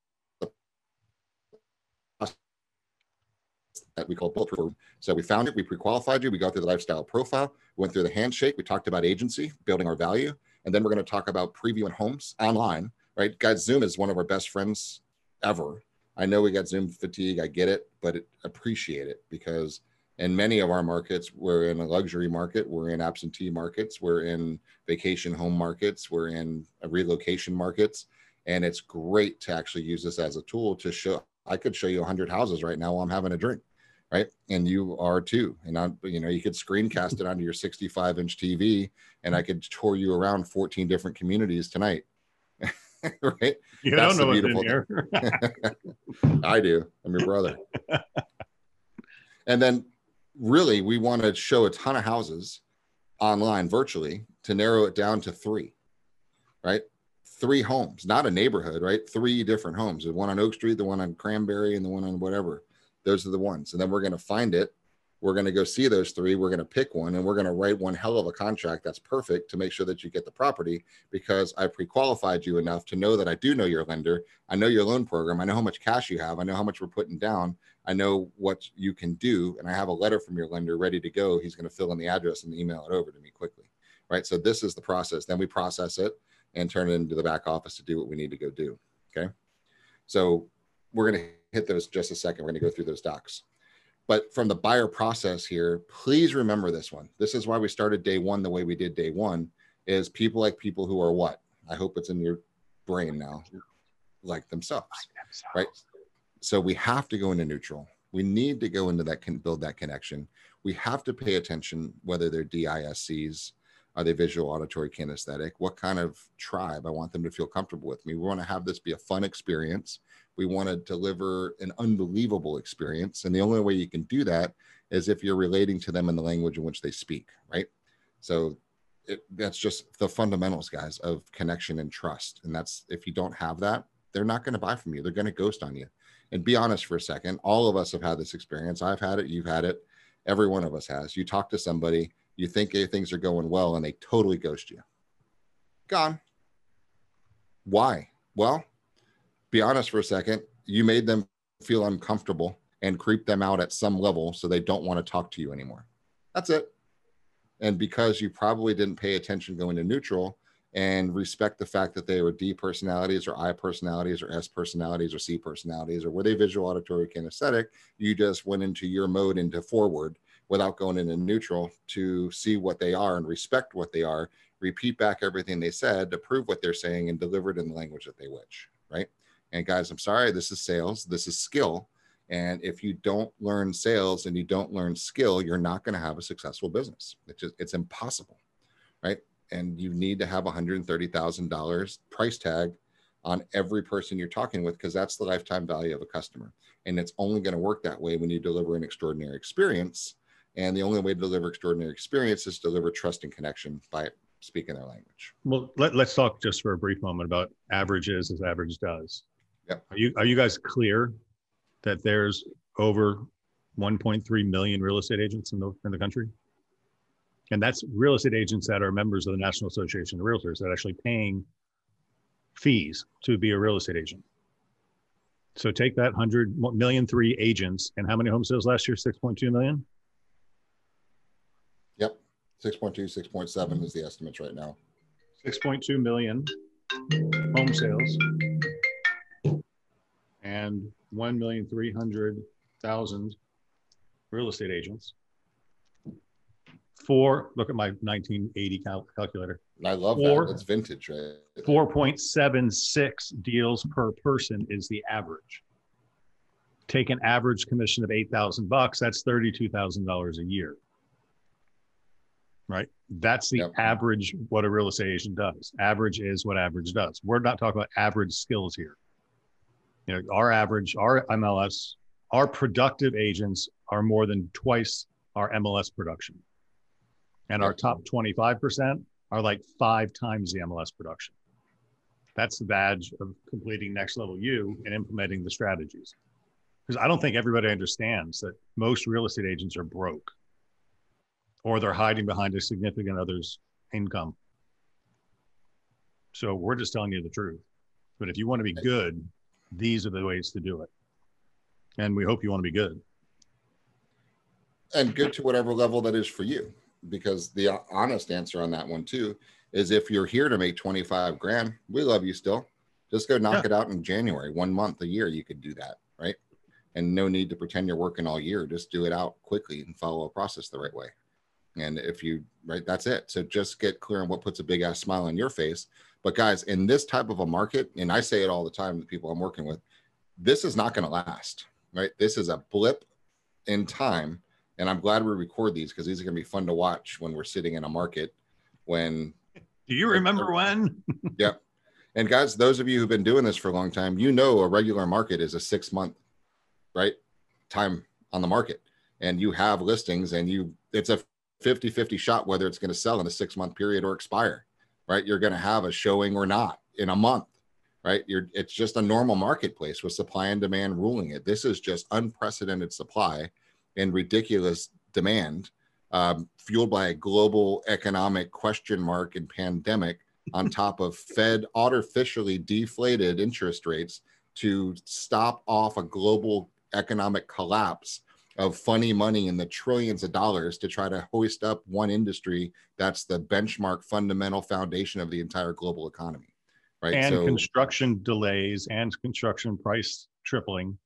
that we call bulletproof. So we found it, we pre-qualified you, we go through the lifestyle profile, we went through the handshake, we talked about agency, building our value, and then we're going to talk about previewing homes online right? Guys, Zoom is one of our best friends ever. I know we got Zoom fatigue. I get it, but it, appreciate it because in many of our markets, we're in a luxury market, we're in absentee markets, we're in vacation home markets, we're in relocation markets, and it's great to actually use this as a tool to show. I could show you 100 houses right now while I'm having a drink, right? And you are too. And I, you know, you could screencast it onto your 65 inch TV, and I could tour you around 14 different communities tonight right? You That's don't know what's in here. I do. I'm your brother. and then, really, we want to show a ton of houses online virtually to narrow it down to three, right? Three homes, not a neighborhood, right? Three different homes. The one on Oak Street, the one on Cranberry, and the one on whatever. Those are the ones. And then we're going to find it we're going to go see those three. We're going to pick one and we're going to write one hell of a contract that's perfect to make sure that you get the property because I pre qualified you enough to know that I do know your lender. I know your loan program. I know how much cash you have. I know how much we're putting down. I know what you can do. And I have a letter from your lender ready to go. He's going to fill in the address and email it over to me quickly. Right. So this is the process. Then we process it and turn it into the back office to do what we need to go do. Okay. So we're going to hit those just a second. We're going to go through those docs. But from the buyer process here, please remember this one. This is why we started day one the way we did day one is people like people who are what? I hope it's in your brain now, like themselves, right? So we have to go into neutral. We need to go into that can build that connection. We have to pay attention whether they're DISCs, are they visual, auditory, kinesthetic? What kind of tribe I want them to feel comfortable with me? We want to have this be a fun experience. We want to deliver an unbelievable experience. And the only way you can do that is if you're relating to them in the language in which they speak, right? So it, that's just the fundamentals, guys, of connection and trust. And that's if you don't have that, they're not going to buy from you. They're going to ghost on you. And be honest for a second. All of us have had this experience. I've had it. You've had it. Every one of us has. You talk to somebody, you think things are going well, and they totally ghost you. Gone. Why? Well, be honest for a second, you made them feel uncomfortable and creep them out at some level so they don't want to talk to you anymore. That's it. And because you probably didn't pay attention going to neutral and respect the fact that they were D personalities or I personalities or S personalities or C personalities or were they visual, auditory, kinesthetic, you just went into your mode into forward without going into neutral to see what they are and respect what they are, repeat back everything they said to prove what they're saying and deliver it in the language that they wish, right? And guys, I'm sorry, this is sales, this is skill. And if you don't learn sales and you don't learn skill, you're not going to have a successful business. It's just, it's impossible, right? And you need to have $130,000 price tag on every person you're talking with because that's the lifetime value of a customer. And it's only going to work that way when you deliver an extraordinary experience. And the only way to deliver extraordinary experience is to deliver trust and connection by speaking their language. Well, let, us talk just for a brief moment about averages as average does. Yep. Are you are you guys clear that there's over 1.3 million real estate agents in the in the country? And that's real estate agents that are members of the National Association of Realtors that are actually paying fees to be a real estate agent. So take that 100 million three agents and how many home sales last year? 6.2 million? Yep. 6.2, 6.7 is the estimates right now. 6.2 million home sales and 1,300,000 real estate agents. Four, look at my 1980 cal- calculator. I love Four. that. It's vintage, right? 4.76 deals per person is the average. Take an average commission of 8,000 bucks, that's $32,000 a year. Right? That's the Yep. average what a real estate agent does. Average is what average does. We're not talking about average skills here. You know, our average, our MLS, our productive agents are more than twice our MLS production. And our top 25% are like five times the MLS production. That's the badge of completing next level you and implementing the strategies. Because I don't think everybody understands that most real estate agents are broke or they're hiding behind a significant other's income. So we're just telling you the truth. But if you want to be good, these are the ways to do it. And we hope you want to be good. and good to whatever level that is for you because the honest answer on that one too is if you're here to make 25 grand we love you still just go knock Yeah. it out in january one month a year you could do that right and no need to pretend you're working all year just do it out quickly and follow a process the right way and if you right that's it so just get clear on what puts a big ass smile on your face but guys in this type of a market and i say it all the time to the people i'm working with this is not going to last right this is a blip in time and I'm glad we record these because these are going to be fun to watch when we're sitting in a market. When Do you remember when? Yep. And guys, those of you who've been doing this for a long time, you know a regular market is a six month, right, time on the market, and you have listings, and you it's a 50-50 shot whether it's going to sell in a six month period or expire, right? You're going to have a showing or not in a month, right? You're it's just a normal marketplace with supply and demand ruling it. This is just unprecedented supply and ridiculous demand, um, fueled by a global economic question mark and pandemic, on top of Fed artificially deflated interest rates to stop off a global economic collapse of funny money in the trillions of dollars to try to hoist up one industry that's the benchmark fundamental foundation of the entire global economy. Right. and so, construction delays and construction price tripling.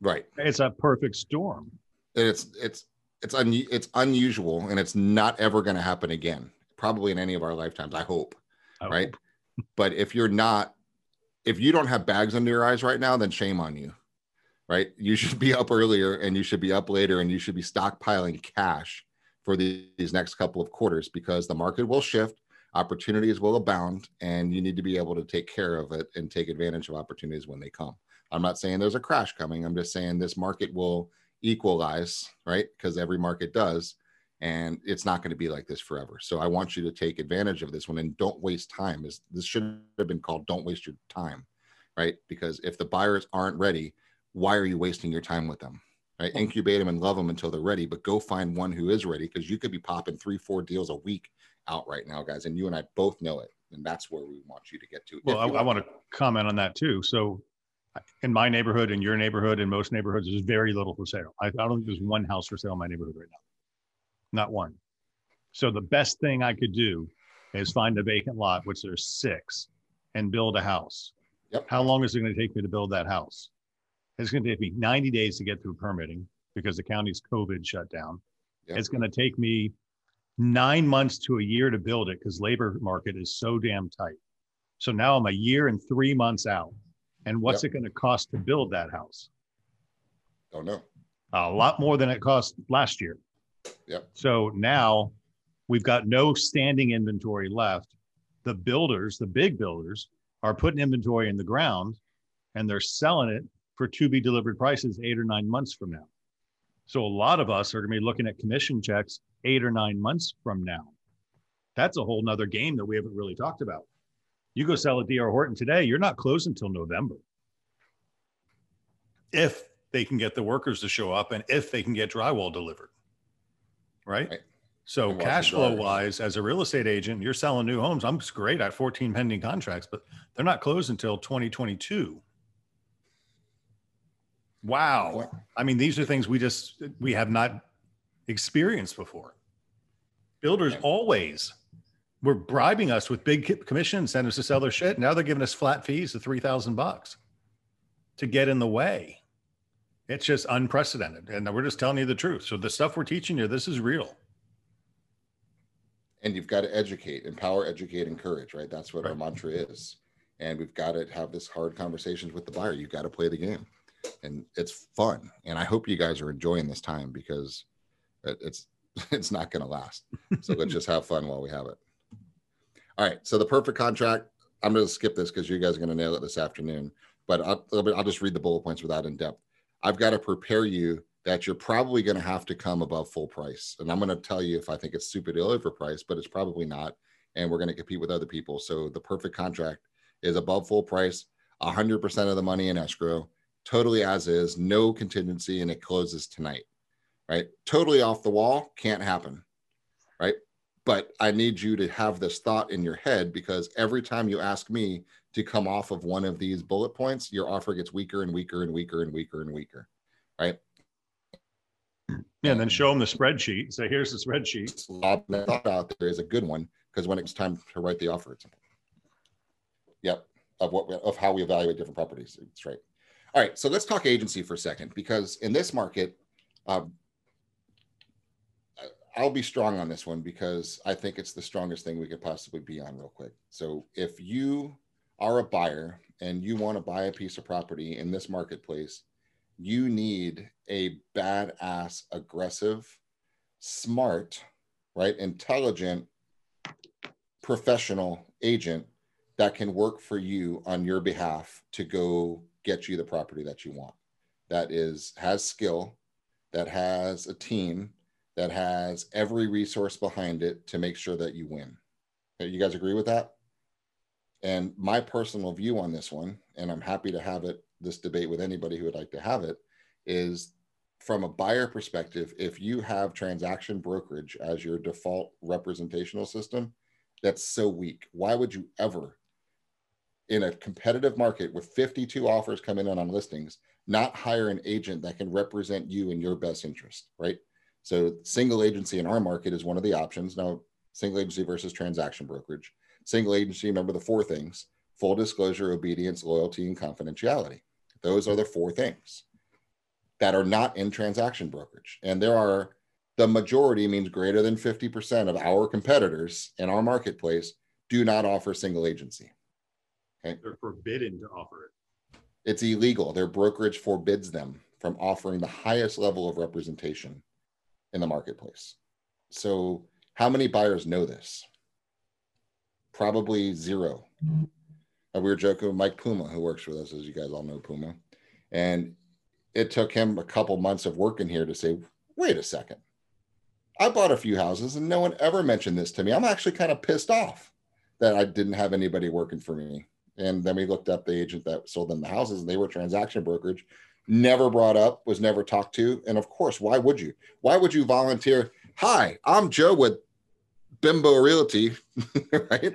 right. It's a perfect storm. It's it's it's un, it's unusual and it's not ever going to happen again probably in any of our lifetimes i hope I right hope. but if you're not if you don't have bags under your eyes right now then shame on you right? You should be up earlier and you should be up later and you should be stockpiling cash for the, these next couple of quarters because the market will shift opportunities will abound and you need to be able to take care of it and take advantage of opportunities when they come. I'm not saying there's a crash coming. I'm just saying this market will equalize right? Because every market does and it's not going to be like this forever. So i want you to take advantage of this one and don't waste time. Is this should have been called don't waste your time right? Because if the buyers aren't ready why are you wasting your time with them right incubate them and love them until they're ready but go find one who is ready because you could be popping three four deals a week out right now guys and you and i both know it and that's where we want you to get to Well, I, I want to comment on that too. So, in my neighborhood, in your neighborhood, in most neighborhoods, there's very little for sale. I, I don't think there's one house for sale in my neighborhood right now. Not one. So, the best thing I could do is find a vacant lot, which there's six, and build a house. Yep. How long is it going to take me to build that house? It's going to take me 90 days to get through permitting because the county's COVID shut down. Yep. It's going to take me nine months to a year to build it because labor market is so damn tight. So now I'm a year and three months out. And what's it going to cost to build that house? don't know A lot more than it cost last year. Yep. So now we've got no standing inventory left. The builders, the big builders, are putting inventory in the ground and they're selling it for to be delivered prices eight or nine months from now. So a lot of us are going to be looking at commission checks eight or nine months from now. That's a whole nother game that we haven't really talked about. You go sell a DR Horton today, you're not closing until November. If they can get the workers to show up and if they can get drywall delivered. Right. Right. So And cash flow wise, as a real estate agent, you're selling new homes. I'm great at 14 pending contracts, but they're not closed until 2022. Wow. I mean, these are things we just we have not experienced before. Builders always were bribing us with big co- commission incentives to sell their shit. Now they're giving us flat fees of three thousand bucks to get in the way. It's just unprecedented, and we're just telling you the truth. So the stuff we're teaching you, this is real. and you've got to educate, empower, educate, encourage, right? That's what right. our mantra is. And we've got to have this hard conversations with the buyer. You've got to play the game, and it's fun. And I hope you guys are enjoying this time because it's it's not going to last. So let's just have fun while we have it. All right. So the perfect contract. I'm going to skip this because you guys are going to nail it this afternoon. But I'll, I'll just read the bullet points without in depth. I've got to prepare you that you're probably going to have to come above full price. And I'm going to tell you if I think it's stupidly overpriced, but it's probably not. And we're going to compete with other people. So the perfect contract is above full price, 100% of the money in escrow, totally as is, no contingency, and it closes tonight. Right? Totally off the wall, can't happen. Right? But I need you to have this thought in your head because every time you ask me to come off of one of these bullet points, your offer gets weaker and weaker and weaker and weaker and weaker. Right? Yeah, and then show them the spreadsheet. Say, here's the spreadsheet. thought out there is a good one because when it's time to write the offer, it's yep of what of how we evaluate different properties. It's right. All right, so let's talk agency for a second because in this market, um, I'll be strong on this one because I think it's the strongest thing we could possibly be on real quick. So if you are a buyer and you want to buy a piece of property in this marketplace, you need a badass, aggressive, smart, right, intelligent, professional agent that can work for you on your behalf to go get you the property that you want. That is has skill, that has a team, that has every resource behind it to make sure that you win. You guys agree with that? And my personal view on this one, and I'm happy to have it this debate with anybody who would like to have it, is from a buyer perspective, if you have transaction brokerage as your default representational system, that's so weak. Why would you ever, in a competitive market with 52 offers coming in on listings, not hire an agent that can represent you in your best interest, right? So, single agency in our market is one of the options. Now, single agency versus transaction brokerage. Single agency, remember the four things full disclosure, obedience, loyalty, and confidentiality. Those are the four things that are not in transaction brokerage. And there are the majority means greater than 50% of our competitors in our marketplace do not offer single agency. Okay. They're forbidden to offer it. It's illegal. Their brokerage forbids them from offering the highest level of representation in the marketplace. So, how many buyers know this? Probably zero. And we were joking with Mike Puma, who works with us, as you guys all know Puma. And it took him a couple months of working here to say, wait a second. I bought a few houses and no one ever mentioned this to me. I'm actually kind of pissed off that I didn't have anybody working for me. And then we looked up the agent that sold them the houses and they were transaction brokerage, never brought up, was never talked to. And of course, why would you? Why would you volunteer? Hi, I'm Joe with Bimbo Realty, right?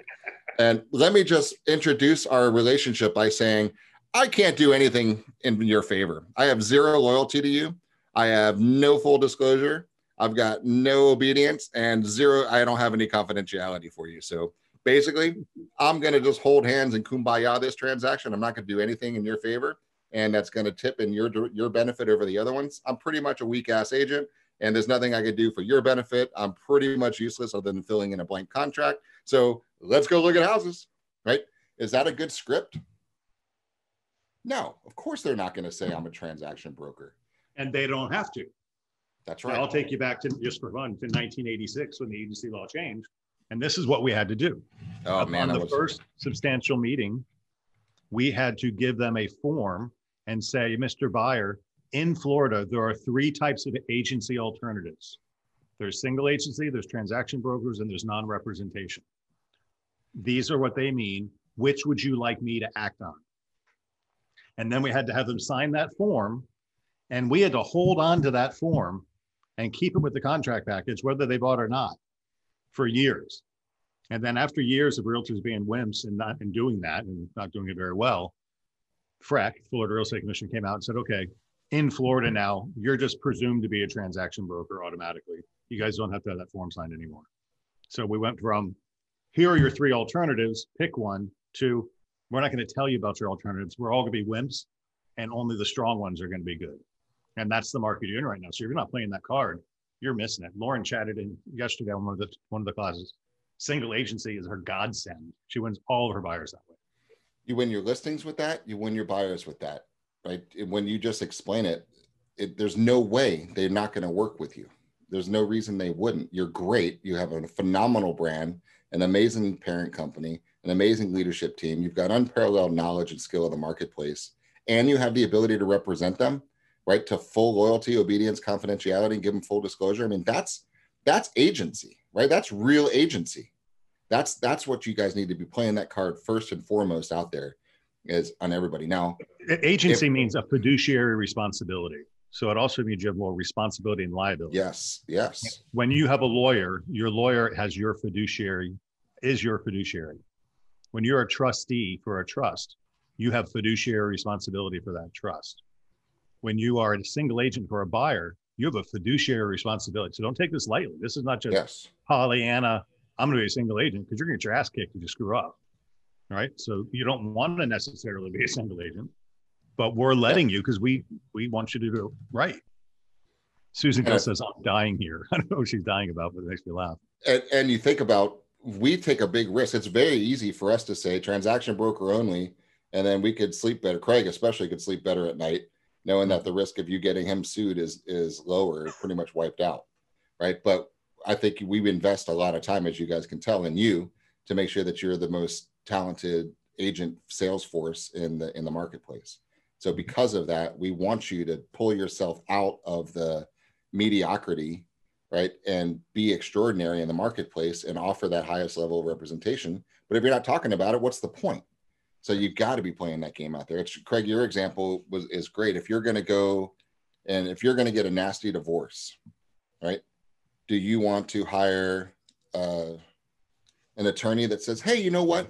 And let me just introduce our relationship by saying, I can't do anything in your favor. I have zero loyalty to you. I have no full disclosure. I've got no obedience and zero. I don't have any confidentiality for you. So basically, I'm going to just hold hands and kumbaya this transaction. I'm not going to do anything in your favor, and that's going to tip in your your benefit over the other ones. I'm pretty much a weak ass agent, and there's nothing I could do for your benefit. I'm pretty much useless other than filling in a blank contract. So let's go look at houses. Right? Is that a good script? No, of course they're not going to say I'm a transaction broker. And they don't have to. That's right. I'll take you back to just for fun to 1986 when the agency law changed. And this is what we had to do. Oh, man. On the first substantial meeting, we had to give them a form and say, Mr. Buyer, in Florida, there are three types of agency alternatives there's single agency, there's transaction brokers, and there's non representation. These are what they mean. Which would you like me to act on? And then we had to have them sign that form. And we had to hold on to that form and keep it with the contract package, whether they bought or not, for years. And then after years of realtors being wimps and not and doing that and not doing it very well, FREC, Florida Real Estate Commission, came out and said, okay, in Florida now, you're just presumed to be a transaction broker automatically. You guys don't have to have that form signed anymore. So we went from here are your three alternatives, pick one, to we're not going to tell you about your alternatives. We're all going to be wimps, and only the strong ones are going to be good. And that's the market you're in right now. So you're not playing that card, you're missing it. Lauren chatted in yesterday on one of the one of the classes. single agency is her godsend. She wins all of her buyers that way. You win your listings with that. You win your buyers with that, right? When you just explain it, it there's no way they're not going to work with you. There's no reason they wouldn't. You're great. You have a phenomenal brand, an amazing parent company, an amazing leadership team. You've got unparalleled knowledge and skill of the marketplace, and you have the ability to represent them, right? To full loyalty, obedience, confidentiality, and give them full disclosure. I mean, that's that's agency, right? That's real agency. That's that's what you guys need to be playing that card first and foremost out there is on everybody. Now, agency if, means a fiduciary responsibility. So it also means you have more responsibility and liability. Yes, yes. When you have a lawyer, your lawyer has your fiduciary, is your fiduciary. When you're a trustee for a trust, you have fiduciary responsibility for that trust. When you are a single agent for a buyer, you have a fiduciary responsibility. So don't take this lightly. This is not just yes. Pollyanna. I'm going to be a single agent because you're going to get your ass kicked if you screw up. Right. So you don't want to necessarily be a single agent, but we're letting yeah. you because we we want you to do it right. Susan Gill says, I'm dying here. I don't know what she's dying about, but it makes me laugh. And, and you think about we take a big risk. It's very easy for us to say transaction broker only, and then we could sleep better. Craig, especially, could sleep better at night knowing mm-hmm. that the risk of you getting him sued is is lower, pretty much wiped out, right? But I think we invest a lot of time, as you guys can tell, in you to make sure that you're the most talented agent sales force in the in the marketplace. So mm-hmm. because of that, we want you to pull yourself out of the mediocrity, right, and be extraordinary in the marketplace and offer that highest level of representation. But if you're not talking about it, what's the point? So you've got to be playing that game out there. It's, Craig, your example was is great. If you're going to go and if you're going to get a nasty divorce, right? Do you want to hire uh, an attorney that says, "Hey, you know what?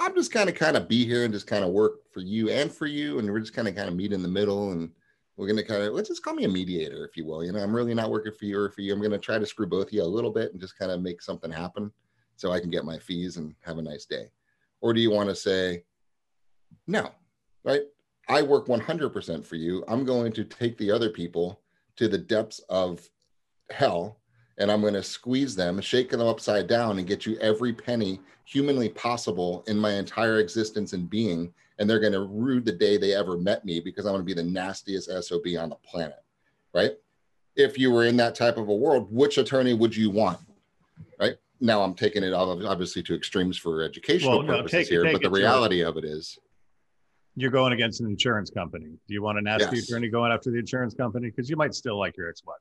I'm just kind of kind of be here and just kind of work for you and for you, and we're just kind of kind of meet in the middle, and we're going to kind of let's just call me a mediator, if you will. You know, I'm really not working for you or for you. I'm going to try to screw both of you a little bit and just kind of make something happen, so I can get my fees and have a nice day." Or do you want to say, no, right? I work 100% for you. I'm going to take the other people to the depths of hell and I'm going to squeeze them, shake them upside down, and get you every penny humanly possible in my entire existence and being. And they're going to rue the day they ever met me because I'm going to be the nastiest SOB on the planet. Right. If you were in that type of a world, which attorney would you want? Now I'm taking it obviously to extremes for educational well, no, purposes take, here, take but the reality of it is you're going against an insurance company. Do you want a nasty yes. attorney going after the insurance company? Because you might still like your ex-wife.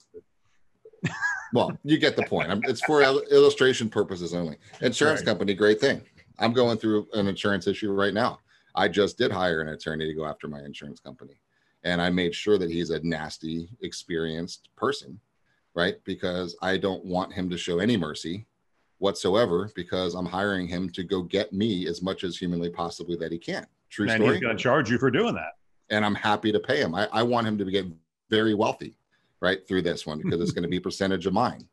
Well, you get the point. It's for illustration purposes only. Insurance right. company, great thing. I'm going through an insurance issue right now. I just did hire an attorney to go after my insurance company, and I made sure that he's a nasty, experienced person, right? Because I don't want him to show any mercy whatsoever because I'm hiring him to go get me as much as humanly possibly that he can. True and story. he's going to charge you for doing that. And I'm happy to pay him. I, I want him to get very wealthy, right, through this one because it's going to be percentage of mine,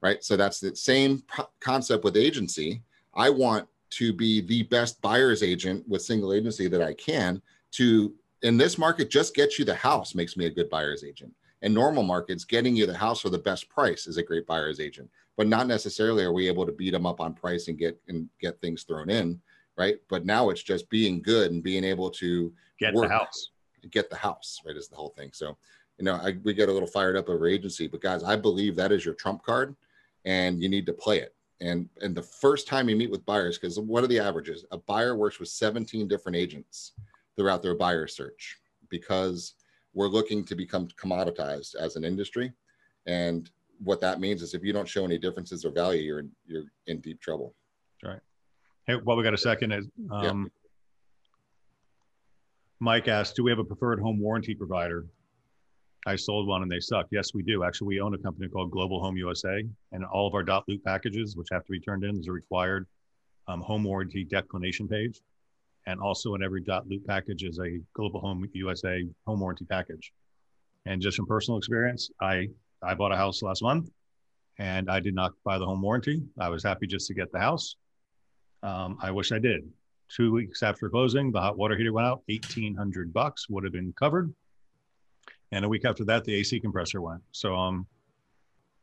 right? So that's the same concept with agency. I want to be the best buyer's agent with single agency that I can to in this market just get you the house makes me a good buyer's agent. In normal markets, getting you the house for the best price is a great buyer's agent but not necessarily are we able to beat them up on price and get and get things thrown in, right? But now it's just being good and being able to get the house, get the house, right? Is the whole thing. So, you know, I, we get a little fired up over agency, but guys, I believe that is your trump card, and you need to play it. And and the first time you meet with buyers, because what are the averages? A buyer works with 17 different agents throughout their buyer search because we're looking to become commoditized as an industry and what that means is if you don't show any differences or value, you're in, you're in deep trouble. That's right. Hey, while we got a second, is um, yeah. Mike asked, "Do we have a preferred home warranty provider?" I sold one and they suck. Yes, we do. Actually, we own a company called Global Home USA, and all of our dot loop packages, which have to be turned in, is a required um, home warranty declination page. And also in every dot loop package is a Global Home USA home warranty package. And just from personal experience, I I bought a house last month and I did not buy the home warranty. I was happy just to get the house. Um, I wish I did. Two weeks after closing, the hot water heater went out. Eighteen hundred bucks would have been covered, and a week after that, the AC compressor went. So um,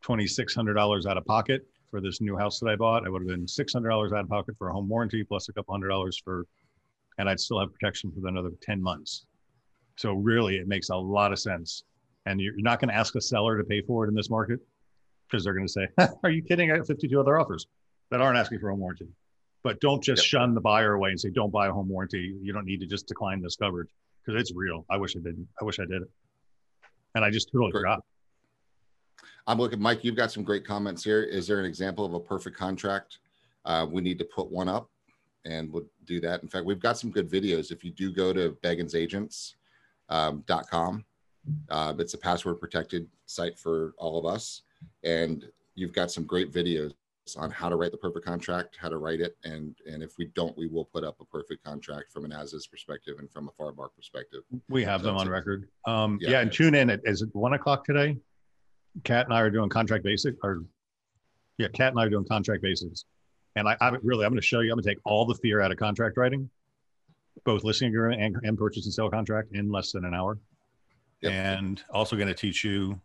twenty six hundred dollars out of pocket for this new house that I bought, I would have been six hundred dollars out of pocket for a home warranty plus a couple hundred dollars for, and I'd still have protection for another ten months. So really, it makes a lot of sense. And you're not going to ask a seller to pay for it in this market because they're going to say, "Are you kidding? I have 52 other offers that aren't asking for a home warranty." But don't just Yep. shun the buyer away and say, "Don't buy a home warranty. You don't need to just decline this coverage because it's real." I wish I didn't. I wish I did it, and I just totally Great. forgot. I'm looking, Mike, you've got some great comments here. Is there an example of a perfect contract? Uh, we need to put one up and we'll do that. In fact, we've got some good videos. If you do go to begginsagents.com, um, dot com, uh, it's a password protected site for all of us. And you've got some great videos on how to write the perfect contract, how to write it. And, and if we don't, we will put up a perfect contract from an as-is perspective and from a FAR/BAR perspective. We have them on it. record. Um, Yeah. yeah, and tune in. At, is it one o'clock today? Kat and I are doing contract basic or yeah, Kat and I are doing contract basics. And I, I really, I'm going to show you, I'm going to take all the fear out of contract writing, both listing agreement and, and purchase and sale contract in less than an hour. Yep. And also going to teach you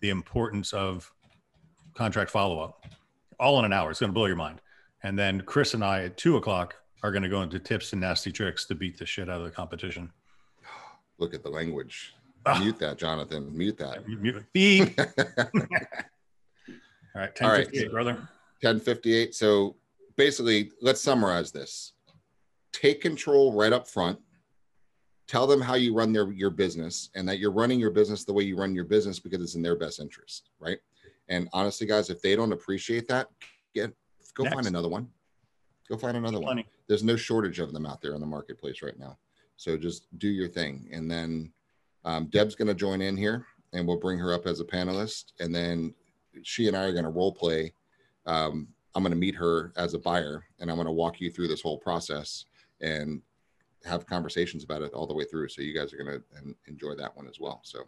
the importance of contract follow-up all in an hour. It's going to blow your mind. And then Chris and I at two o'clock are going to go into tips and nasty tricks to beat the shit out of the competition. Look at the language. Ah. Mute that, Jonathan. Mute that. Beep. All right, All right. 1058, brother. 1058. So basically, let's summarize this. Take control right up front. Tell them how you run their your business and that you're running your business the way you run your business because it's in their best interest, right? And honestly, guys, if they don't appreciate that, get go Next. find another one. Go find another one. There's no shortage of them out there in the marketplace right now. So just do your thing. And then um, Deb's going to join in here and we'll bring her up as a panelist. And then she and I are going to role play. Um, I'm going to meet her as a buyer and I'm going to walk you through this whole process and have conversations about it all the way through. So you guys are going to enjoy that one as well. So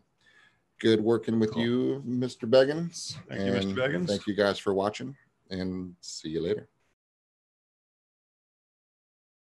good working with Cool. you, Mr. Beggins. Thank you, Mr. Beggins. Thank you guys for watching and see you later.